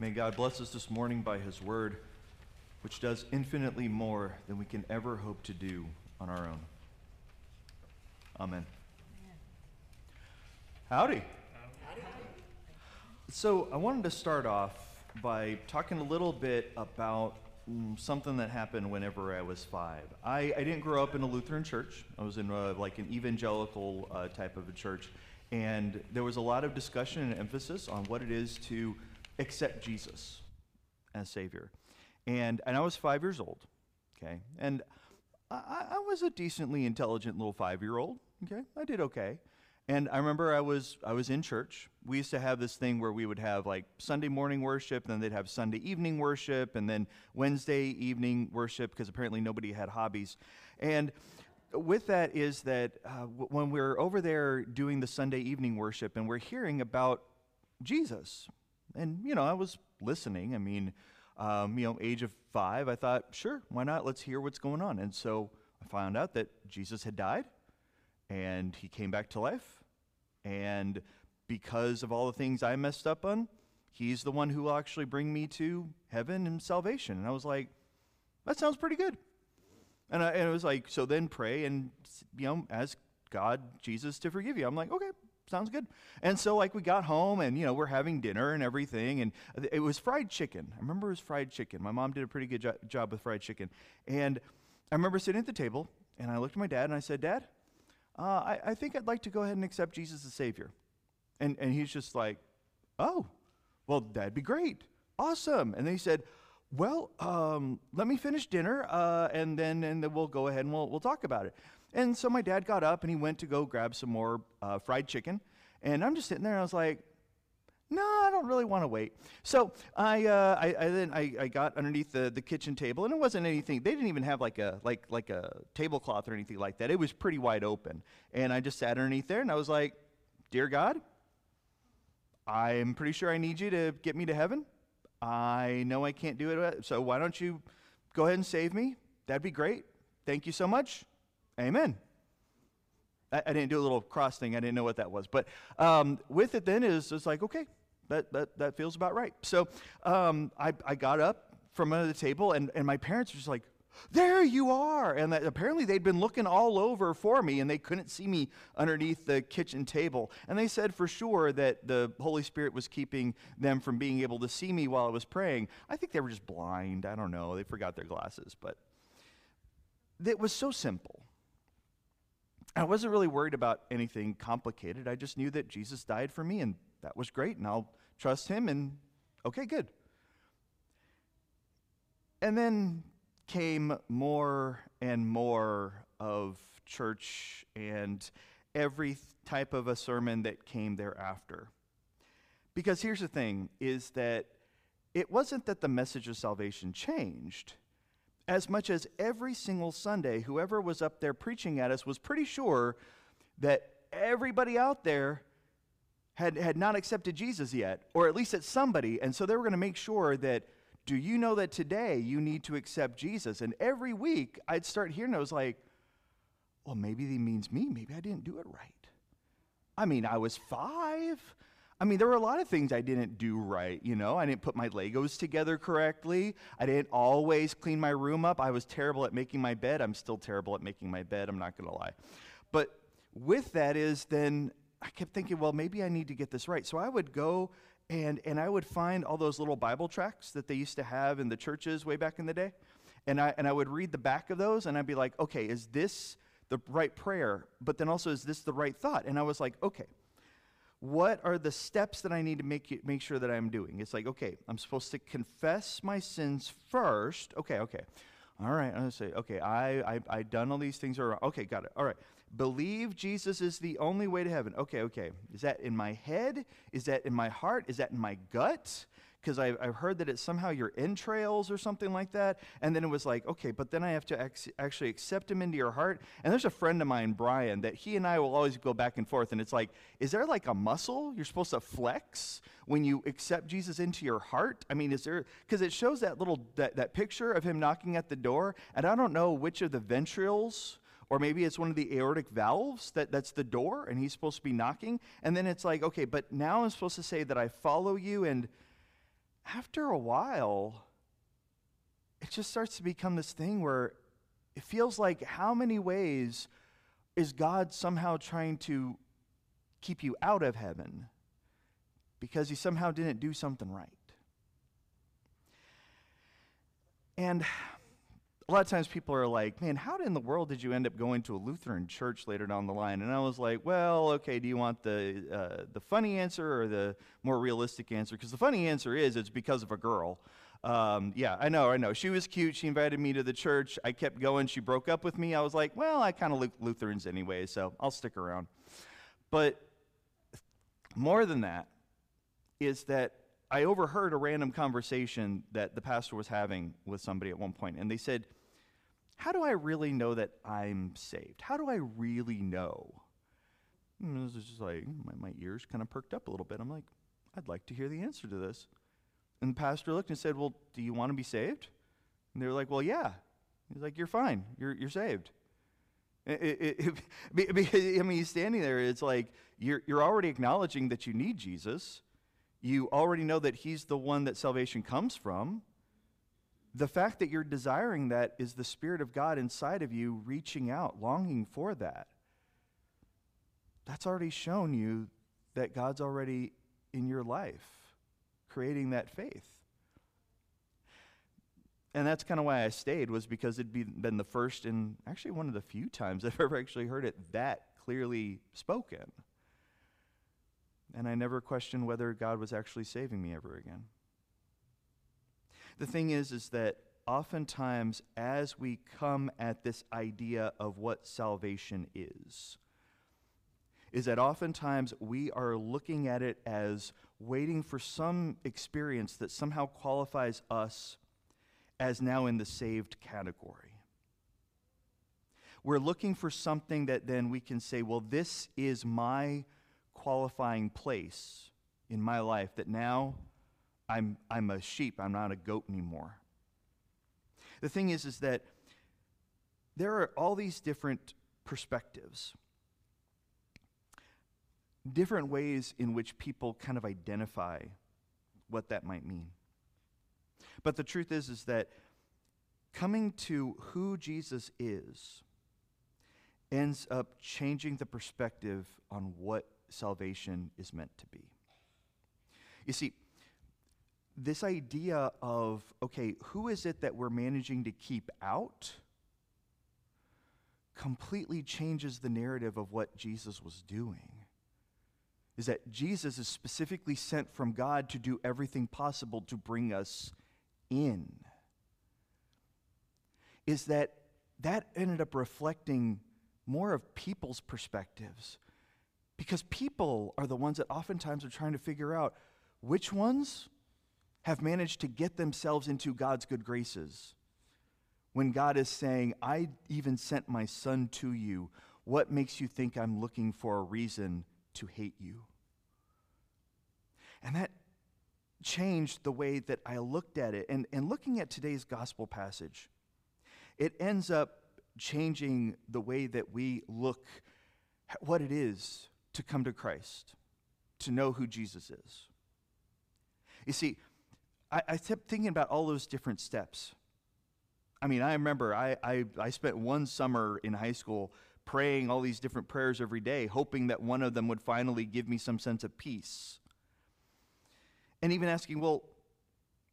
May God bless us this morning by His Word, which does infinitely more than we can ever hope to do on our own. Amen. Howdy. So, I wanted to start off by talking a little bit about mm, something that happened whenever I was five. I, I didn't grow up in a Lutheran church, I was in a, like an evangelical uh, type of a church. And there was a lot of discussion and emphasis on what it is to accept Jesus as Savior. And, and I was five years old, okay? And I, I was a decently intelligent little five year old, okay? I did okay. And I remember I was, I was in church. We used to have this thing where we would have like Sunday morning worship, and then they'd have Sunday evening worship, and then Wednesday evening worship, because apparently nobody had hobbies. And with that is that uh, when we're over there doing the Sunday evening worship and we're hearing about Jesus, and you know, I was listening. I mean, um, you know, age of five, I thought, sure, why not? Let's hear what's going on. And so I found out that Jesus had died, and he came back to life, and because of all the things I messed up on, he's the one who will actually bring me to heaven and salvation. And I was like, that sounds pretty good. And, I, and it was like, so then pray and, you know, ask God, Jesus, to forgive you. I'm like, okay, sounds good. And so, like, we got home and, you know, we're having dinner and everything. And it was fried chicken. I remember it was fried chicken. My mom did a pretty good jo- job with fried chicken. And I remember sitting at the table and I looked at my dad and I said, Dad, uh, I, I think I'd like to go ahead and accept Jesus as Savior. And, and he's just like, oh, well, that'd be great. Awesome. And then he said, well, um, let me finish dinner, uh, and then and then we'll go ahead and we'll we'll talk about it. And so my dad got up and he went to go grab some more uh, fried chicken, and I'm just sitting there. and I was like, no, I don't really want to wait. So I, uh, I, I then I, I got underneath the, the kitchen table, and it wasn't anything. They didn't even have like a like like a tablecloth or anything like that. It was pretty wide open, and I just sat underneath there, and I was like, dear God, I'm pretty sure I need you to get me to heaven. I know I can't do it, so why don't you go ahead and save me? That'd be great. Thank you so much. Amen. I, I didn't do a little cross thing. I didn't know what that was. But um, with it, then, is it's like, okay, that, that, that feels about right. So um, I, I got up from under the table, and, and my parents were just like, there you are. And that, apparently they'd been looking all over for me and they couldn't see me underneath the kitchen table. And they said for sure that the Holy Spirit was keeping them from being able to see me while I was praying. I think they were just blind. I don't know. They forgot their glasses. But it was so simple. I wasn't really worried about anything complicated. I just knew that Jesus died for me and that was great and I'll trust him and okay, good. And then came more and more of church and every type of a sermon that came thereafter. Because here's the thing is that it wasn't that the message of salvation changed as much as every single Sunday whoever was up there preaching at us was pretty sure that everybody out there had, had not accepted Jesus yet, or at least that somebody, and so they were going to make sure that do you know that today you need to accept Jesus? And every week I'd start hearing, I was like, well, maybe he means me. Maybe I didn't do it right. I mean, I was five. I mean, there were a lot of things I didn't do right, you know. I didn't put my Legos together correctly. I didn't always clean my room up. I was terrible at making my bed. I'm still terrible at making my bed, I'm not going to lie. But with that is then I kept thinking, well, maybe I need to get this right. So I would go and, and I would find all those little Bible tracts that they used to have in the churches way back in the day. And I, and I would read the back of those and I'd be like, okay, is this the right prayer? But then also, is this the right thought? And I was like, okay, what are the steps that I need to make, make sure that I'm doing? It's like, okay, I'm supposed to confess my sins first. Okay, okay. All right, I'm to say, okay, I, I, I done all these things. Are, okay, got it. All right. Believe Jesus is the only way to heaven. Okay, okay. Is that in my head? Is that in my heart? Is that in my gut? Because I've, I've heard that it's somehow your entrails or something like that. And then it was like, okay, but then I have to ex- actually accept him into your heart. And there's a friend of mine, Brian, that he and I will always go back and forth. And it's like, is there like a muscle you're supposed to flex when you accept Jesus into your heart? I mean, is there, because it shows that little, that, that picture of him knocking at the door. And I don't know which of the ventricles or maybe it's one of the aortic valves that, that's the door and he's supposed to be knocking. And then it's like, okay, but now I'm supposed to say that I follow you and after a while, it just starts to become this thing where it feels like how many ways is God somehow trying to keep you out of heaven because he somehow didn't do something right? And a lot of times people are like, man, how in the world did you end up going to a Lutheran church later down the line? And I was like, well, okay, do you want the, uh, the funny answer or the more realistic answer? Because the funny answer is it's because of a girl. Um, yeah, I know, I know. She was cute. She invited me to the church. I kept going. She broke up with me. I was like, well, I kind of like Lutherans anyway, so I'll stick around. But more than that is that I overheard a random conversation that the pastor was having with somebody at one point, and they said, how do I really know that I'm saved? How do I really know? And was just like, my, my ears kind of perked up a little bit. I'm like, I'd like to hear the answer to this. And the pastor looked and said, Well, do you want to be saved? And they were like, Well, yeah. He's like, You're fine. You're, you're saved. It, it, it, I mean, he's standing there. It's like you're, you're already acknowledging that you need Jesus. You already know that he's the one that salvation comes from the fact that you're desiring that is the Spirit of God inside of you reaching out, longing for that. That's already shown you that God's already in your life, creating that faith. And that's kind of why I stayed, was because it'd be, been the first and actually one of the few times I've ever actually heard it that clearly spoken. And I never questioned whether God was actually saving me ever again. The thing is, is that oftentimes as we come at this idea of what salvation is, is that oftentimes we are looking at it as waiting for some experience that somehow qualifies us as now in the saved category. We're looking for something that then we can say, well, this is my qualifying place in my life that now I'm, I'm a sheep, I'm not a goat anymore. The thing is, is that there are all these different perspectives, different ways in which people kind of identify what that might mean. But the truth is, is that coming to who Jesus is ends up changing the perspective on what salvation is meant to be. You see, this idea of, okay, who is it that we're managing to keep out? completely changes the narrative of what Jesus was doing. Is that Jesus is specifically sent from God to do everything possible to bring us in. Is that that ended up reflecting more of people's perspectives. Because people are the ones that oftentimes are trying to figure out which ones have managed to get themselves into God's good graces. When God is saying, I even sent my son to you, what makes you think I'm looking for a reason to hate you? And that changed the way that I looked at it. And, and looking at today's gospel passage, it ends up changing the way that we look at what it is to come to Christ, to know who Jesus is. You see, I, I kept thinking about all those different steps. I mean, I remember I, I, I spent one summer in high school praying all these different prayers every day, hoping that one of them would finally give me some sense of peace. And even asking, well,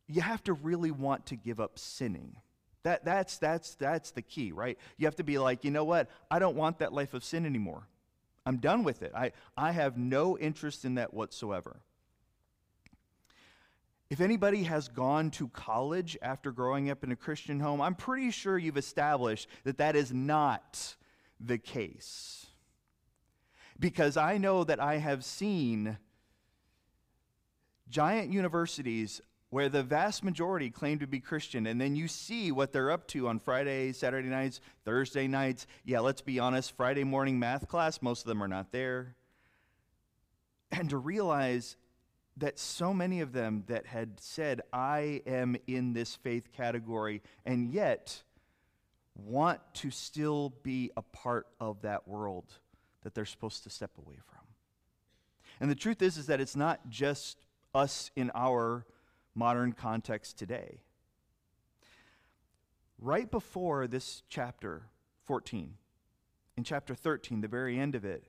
you have to really want to give up sinning. That, that's, that's, that's the key, right? You have to be like, you know what? I don't want that life of sin anymore. I'm done with it. I, I have no interest in that whatsoever. If anybody has gone to college after growing up in a Christian home, I'm pretty sure you've established that that is not the case. Because I know that I have seen giant universities where the vast majority claim to be Christian, and then you see what they're up to on Friday, Saturday nights, Thursday nights. Yeah, let's be honest, Friday morning math class, most of them are not there. And to realize that so many of them that had said, I am in this faith category, and yet want to still be a part of that world that they're supposed to step away from. And the truth is, is that it's not just us in our modern context today. Right before this chapter 14, in chapter 13, the very end of it,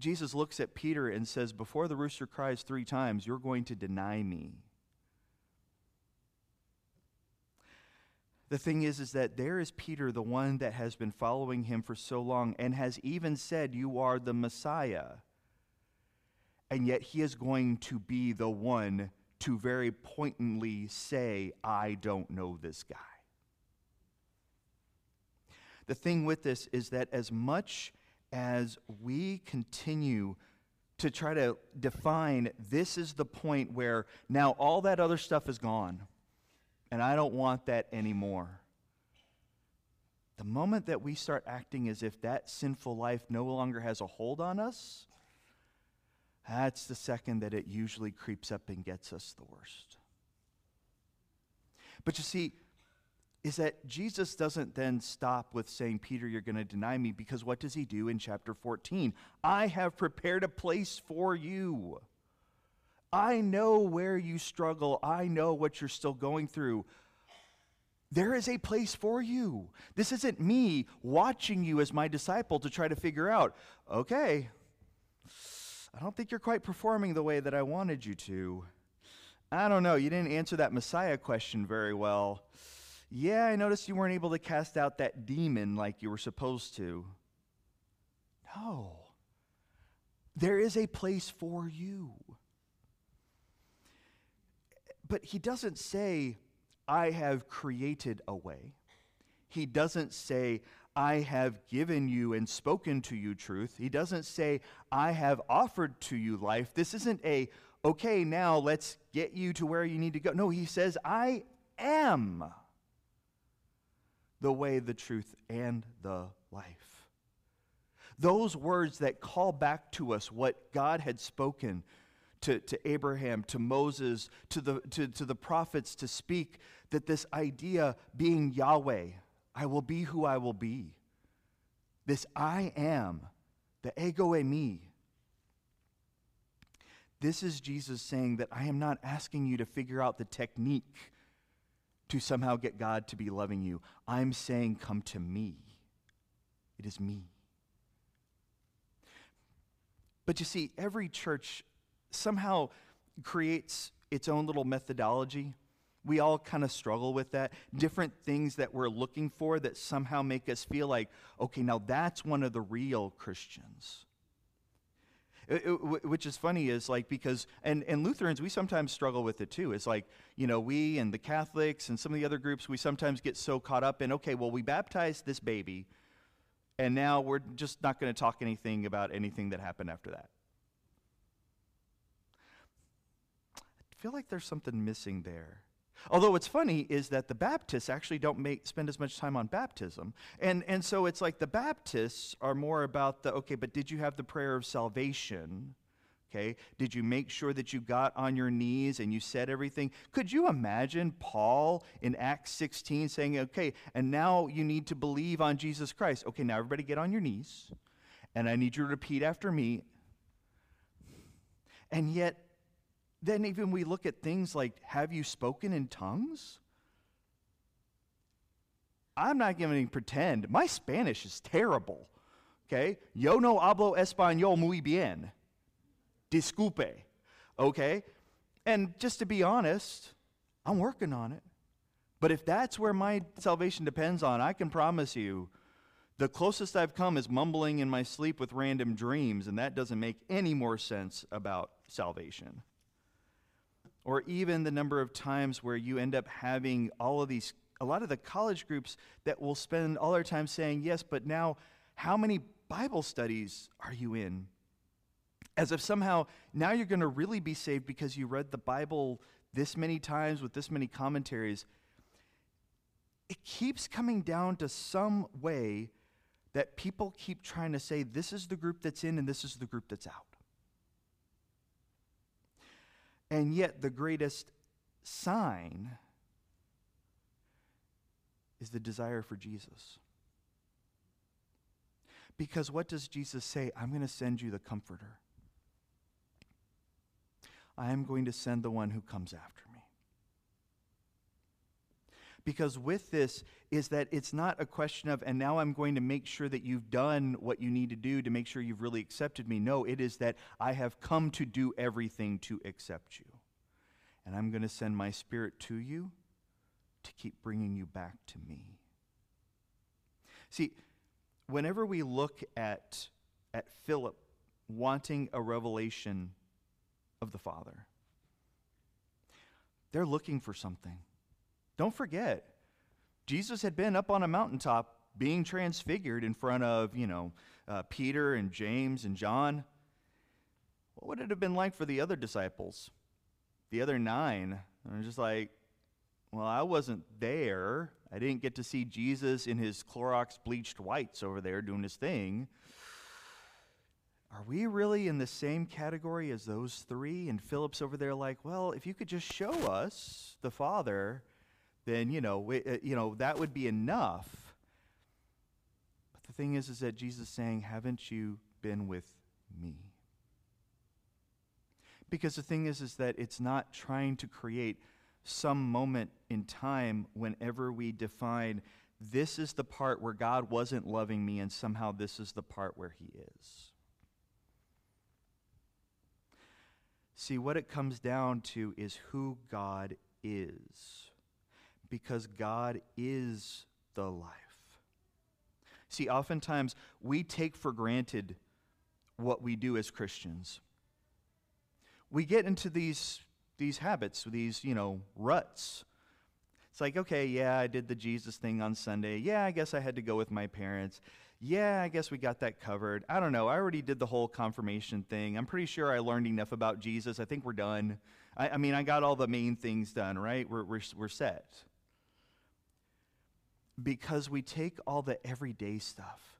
Jesus looks at Peter and says, Before the rooster cries three times, you're going to deny me. The thing is, is that there is Peter, the one that has been following him for so long and has even said, You are the Messiah. And yet he is going to be the one to very pointedly say, I don't know this guy. The thing with this is that as much as we continue to try to define this is the point where now all that other stuff is gone and I don't want that anymore. The moment that we start acting as if that sinful life no longer has a hold on us, that's the second that it usually creeps up and gets us the worst. But you see, is that Jesus doesn't then stop with saying, Peter, you're going to deny me, because what does he do in chapter 14? I have prepared a place for you. I know where you struggle. I know what you're still going through. There is a place for you. This isn't me watching you as my disciple to try to figure out, okay, I don't think you're quite performing the way that I wanted you to. I don't know, you didn't answer that Messiah question very well. Yeah, I noticed you weren't able to cast out that demon like you were supposed to. No. There is a place for you. But he doesn't say, I have created a way. He doesn't say, I have given you and spoken to you truth. He doesn't say, I have offered to you life. This isn't a, okay, now let's get you to where you need to go. No, he says, I am the way, the truth, and the life. Those words that call back to us what God had spoken to, to Abraham, to Moses, to the, to, to the prophets to speak that this idea being Yahweh, I will be who I will be. This I am, the ego eimi. This is Jesus saying that I am not asking you to figure out the technique to somehow get God to be loving you. I'm saying, come to me. It is me. But you see, every church somehow creates its own little methodology. We all kind of struggle with that. Different things that we're looking for that somehow make us feel like, okay, now that's one of the real Christians. Uh, uh, it, it, which is funny is like because and, and lutherans we sometimes struggle with it too it's like you know we and the catholics and some of the other groups we sometimes get so caught up in okay well we baptized this baby and now we're just not going to talk anything about anything that happened after that i feel like there's something missing there. Although what's funny is that the Baptists actually don't make, spend as much time on baptism. And, and so it's like the Baptists are more about the, okay, but did you have the prayer of salvation? Okay, did you make sure that you got on your knees and you said everything? Could you imagine Paul in Acts 16 saying, okay, and now you need to believe on Jesus Christ? Okay, now everybody get on your knees, and I need you to repeat after me. And yet, then even we look at things like have you spoken in tongues? I'm not going to pretend. My Spanish is terrible. Okay? Yo no hablo español muy bien. Disculpe. Okay? And just to be honest, I'm working on it. But if that's where my salvation depends on, I can promise you the closest I've come is mumbling in my sleep with random dreams, and that doesn't make any more sense about salvation or even the number of times where you end up having all of these, a lot of the college groups that will spend all their time saying, yes, but now how many Bible studies are you in? As if somehow now you're going to really be saved because you read the Bible this many times with this many commentaries. It keeps coming down to some way that people keep trying to say, this is the group that's in and this is the group that's out. And yet, the greatest sign is the desire for Jesus. Because what does Jesus say? I'm going to send you the Comforter. I am going to send the one who comes after. Because with this is that it's not a question of, and now I'm going to make sure that you've done what you need to do to make sure you've really accepted me. No, it is that I have come to do everything to accept you. And I'm going to send my spirit to you to keep bringing you back to me. See, whenever we look at, at Philip wanting a revelation of the Father, they're looking for something. Don't forget, Jesus had been up on a mountaintop being transfigured in front of, you know, uh, Peter and James and John. What would it have been like for the other disciples? The other nine? They're just like, well, I wasn't there. I didn't get to see Jesus in his Clorox bleached whites over there doing his thing. Are we really in the same category as those three? And Philip's over there like, well, if you could just show us the Father, then, you know, we, uh, you know, that would be enough. But the thing is, is that Jesus is saying, haven't you been with me? Because the thing is, is that it's not trying to create some moment in time whenever we define this is the part where God wasn't loving me, and somehow this is the part where He is. See, what it comes down to is who God is, because God is the life. See, oftentimes we take for granted what we do as Christians. We get into these these habits, these, you know, ruts. It's like, okay, yeah, I did the Jesus thing on Sunday. Yeah, I guess I had to go with my parents. Yeah, I guess we got that covered. I don't know. I already did the whole confirmation thing. I'm pretty sure I learned enough about Jesus. I think we're done. I, I mean, I got all the main things done, right? We're, we're, we're set. Because we take all the everyday stuff,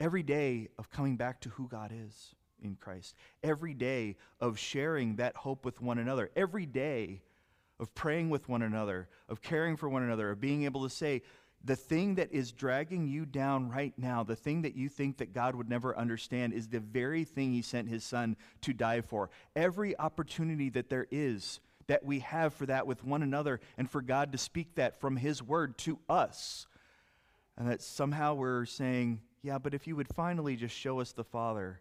every day of coming back to who God is in Christ, every day of sharing that hope with one another, every day of praying with one another, of caring for one another, of being able to say, the thing that is dragging you down right now, the thing that you think that God would never understand, is the very thing He sent His Son to die for. Every opportunity that there is that we have for that with one another and for God to speak that from His Word to us. And that somehow we're saying, yeah, but if you would finally just show us the Father,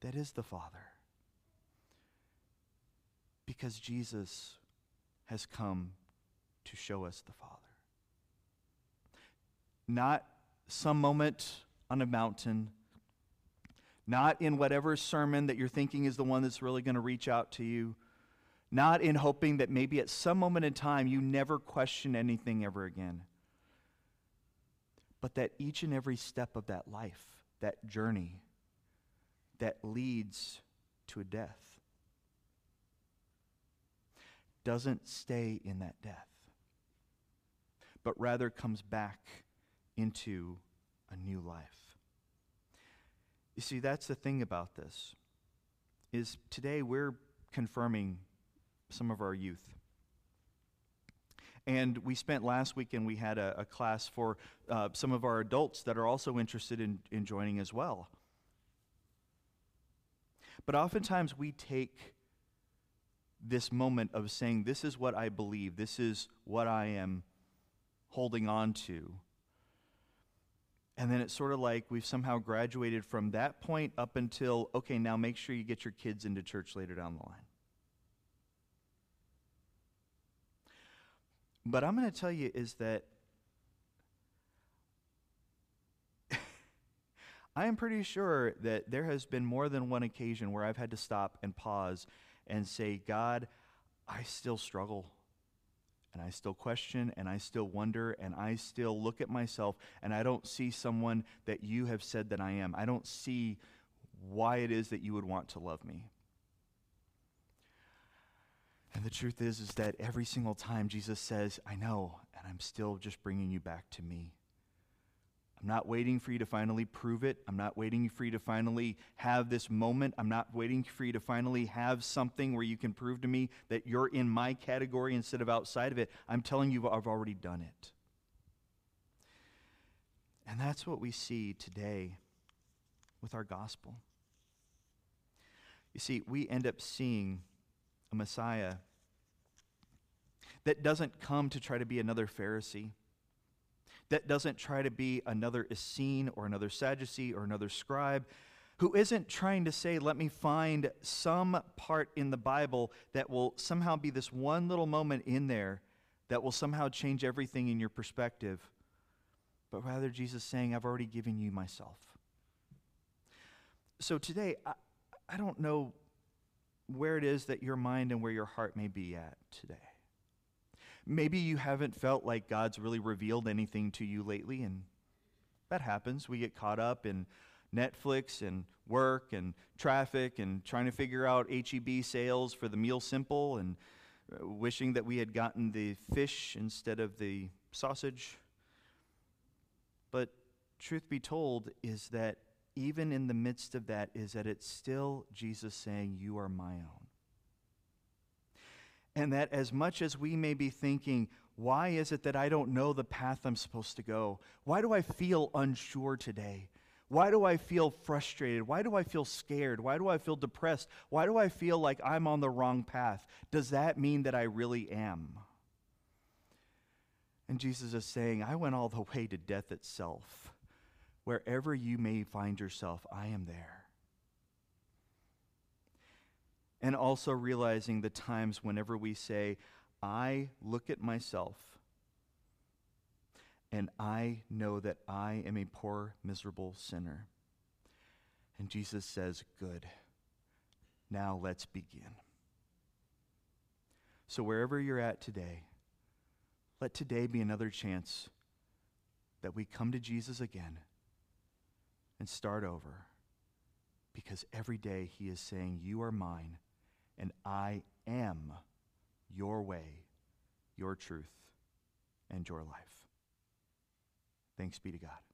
that is the Father. Because Jesus has come to show us the Father. Not some moment on a mountain, not in whatever sermon that you're thinking is the one that's really going to reach out to you, not in hoping that maybe at some moment in time you never question anything ever again, but that each and every step of that life, that journey, that leads to a death doesn't stay in that death, but rather comes back into a new life. You see, that's the thing about this is today we're confirming some of our youth. And we spent last weekend, we had a, a class for uh, some of our adults that are also interested in, in joining as well. But oftentimes we take this moment of saying, This is what I believe, this is what I am holding on to. And then it's sort of like we've somehow graduated from that point up until, okay, now make sure you get your kids into church later down the line. But I'm going to tell you is that I am pretty sure that there has been more than one occasion where I've had to stop and pause and say, God, I still struggle. And I still question and I still wonder and I still look at myself and I don't see someone that you have said that I am. I don't see why it is that you would want to love me. And the truth is is that every single time Jesus says, "I know, and I'm still just bringing you back to me." I'm not waiting for you to finally prove it. I'm not waiting for you to finally have this moment. I'm not waiting for you to finally have something where you can prove to me that you're in my category instead of outside of it. I'm telling you, I've already done it. And that's what we see today with our gospel. You see, we end up seeing a Messiah that doesn't come to try to be another Pharisee, that doesn't try to be another Essene or another Sadducee or another scribe, who isn't trying to say, let me find some part in the Bible that will somehow be this one little moment in there that will somehow change everything in your perspective, but rather Jesus saying, I've already given you myself. So today, I, I don't know where it is that your mind and where your heart may be at today. Maybe you haven't felt like God's really revealed anything to you lately, and that happens. We get caught up in Netflix and work and traffic and trying to figure out HEB sales for the meal simple and uh, wishing that we had gotten the fish instead of the sausage. But truth be told, is that even in the midst of that, is that it's still Jesus saying, You are my own. And that as much as we may be thinking, why is it that I don't know the path I'm supposed to go? Why do I feel unsure today? Why do I feel frustrated? Why do I feel scared? Why do I feel depressed? Why do I feel like I'm on the wrong path? Does that mean that I really am? And Jesus is saying, I went all the way to death itself. Wherever you may find yourself, I am there and also realizing the times whenever we say, I look at myself and I know that I am a poor, miserable sinner. And Jesus says, Good. Now let's begin. So, wherever you're at today, let today be another chance that we come to Jesus again and start over. Because every day he is saying, You are mine and I am your way, your truth, and your life. Thanks be to God.